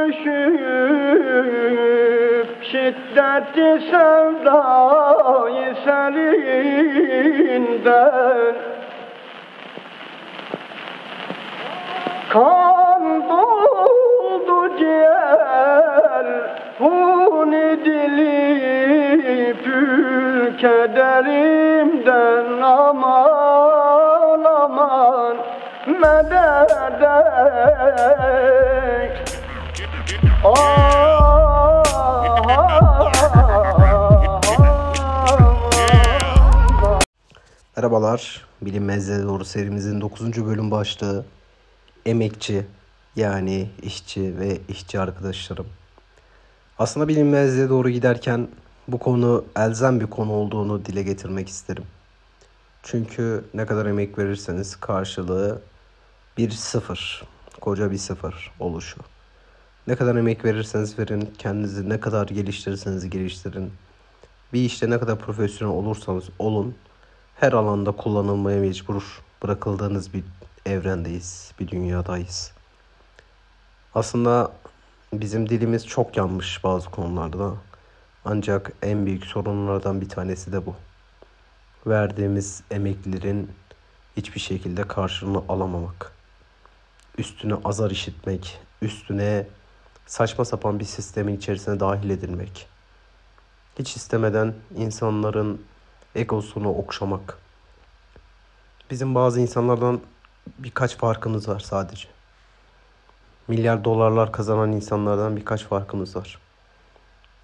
Düşüp şiddetli sevdayı serinden Kan doldu ciğer Huni dilip kederimden aman aman medet Merhabalar, Bilinmezliğe Doğru serimizin 9. bölüm başlığı emekçi yani işçi ve işçi arkadaşlarım. Aslında bilinmezliğe doğru giderken bu konu elzem bir konu olduğunu dile getirmek isterim. Çünkü ne kadar emek verirseniz karşılığı bir sıfır, koca bir sıfır oluşu. Ne kadar emek verirseniz verin, kendinizi ne kadar geliştirirseniz geliştirin. Bir işte ne kadar profesyonel olursanız olun, her alanda kullanılmaya mecbur bırakıldığınız bir evrendeyiz, bir dünyadayız. Aslında bizim dilimiz çok yanmış bazı konularda. Ancak en büyük sorunlardan bir tanesi de bu. Verdiğimiz emeklerin hiçbir şekilde karşılığını alamamak. Üstüne azar işitmek, üstüne saçma sapan bir sistemin içerisine dahil edilmek. Hiç istemeden insanların egosunu okşamak. Bizim bazı insanlardan birkaç farkımız var sadece. Milyar dolarlar kazanan insanlardan birkaç farkımız var.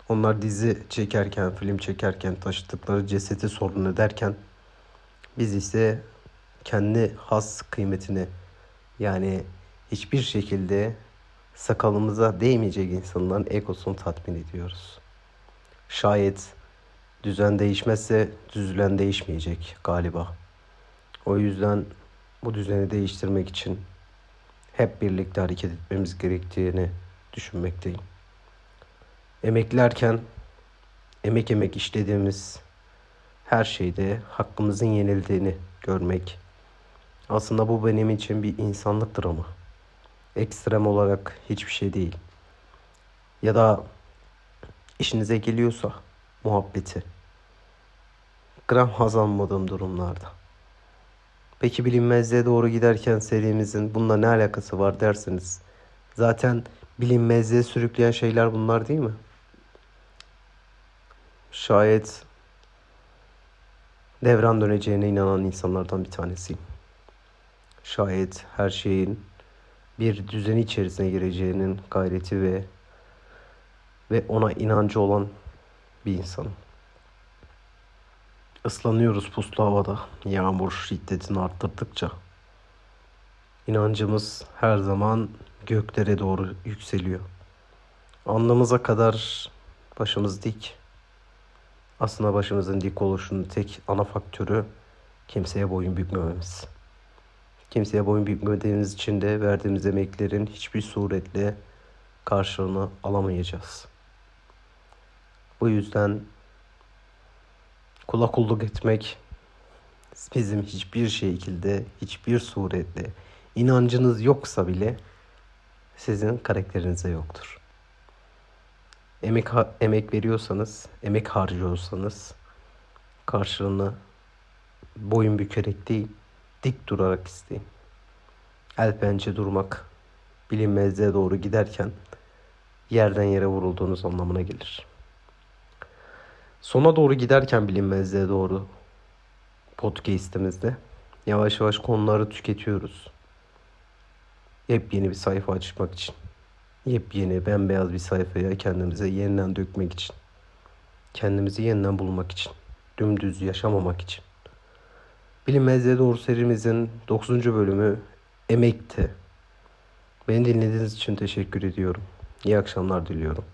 Onlar dizi çekerken, film çekerken taşıdıkları cesedi sorun ederken biz ise kendi has kıymetini yani hiçbir şekilde sakalımıza değmeyecek insanların egosunu tatmin ediyoruz. Şayet düzen değişmezse düzülen değişmeyecek galiba. O yüzden bu düzeni değiştirmek için hep birlikte hareket etmemiz gerektiğini düşünmekteyim. Emeklerken emek emek işlediğimiz her şeyde hakkımızın yenildiğini görmek. Aslında bu benim için bir insanlık dramı. Ekstrem olarak hiçbir şey değil. Ya da işinize geliyorsa muhabbeti. Gram haz almadığım durumlarda. Peki bilinmezliğe doğru giderken serimizin bununla ne alakası var derseniz. Zaten bilinmezliğe sürükleyen şeyler bunlar değil mi? Şayet devran döneceğine inanan insanlardan bir tanesiyim. Şayet her şeyin bir düzen içerisine gireceğinin gayreti ve ve ona inancı olan bir insanım. Islanıyoruz puslu havada yağmur şiddetini arttırdıkça. İnancımız her zaman göklere doğru yükseliyor. Alnımıza kadar başımız dik. Aslında başımızın dik oluşunun tek ana faktörü kimseye boyun bükmememiz. Kimseye boyun bükmediğimiz için de verdiğimiz emeklerin hiçbir suretle karşılığını alamayacağız. Bu yüzden kula kulluk etmek bizim hiçbir şekilde, hiçbir surette inancınız yoksa bile sizin karakterinize yoktur. Emek emek veriyorsanız, emek harcıyorsanız karşılığını boyun bükerek değil, dik durarak isteyin. El pençe durmak bilinmezliğe doğru giderken yerden yere vurulduğunuz anlamına gelir. Sona doğru giderken bilinmezliğe doğru podcast'imizde yavaş yavaş konuları tüketiyoruz. Yepyeni bir sayfa açmak için. Yepyeni bembeyaz bir sayfaya kendimize yeniden dökmek için. Kendimizi yeniden bulmak için. Dümdüz yaşamamak için. Bilinmezliğe doğru serimizin 9. bölümü Emek'ti. Beni dinlediğiniz için teşekkür ediyorum. İyi akşamlar diliyorum.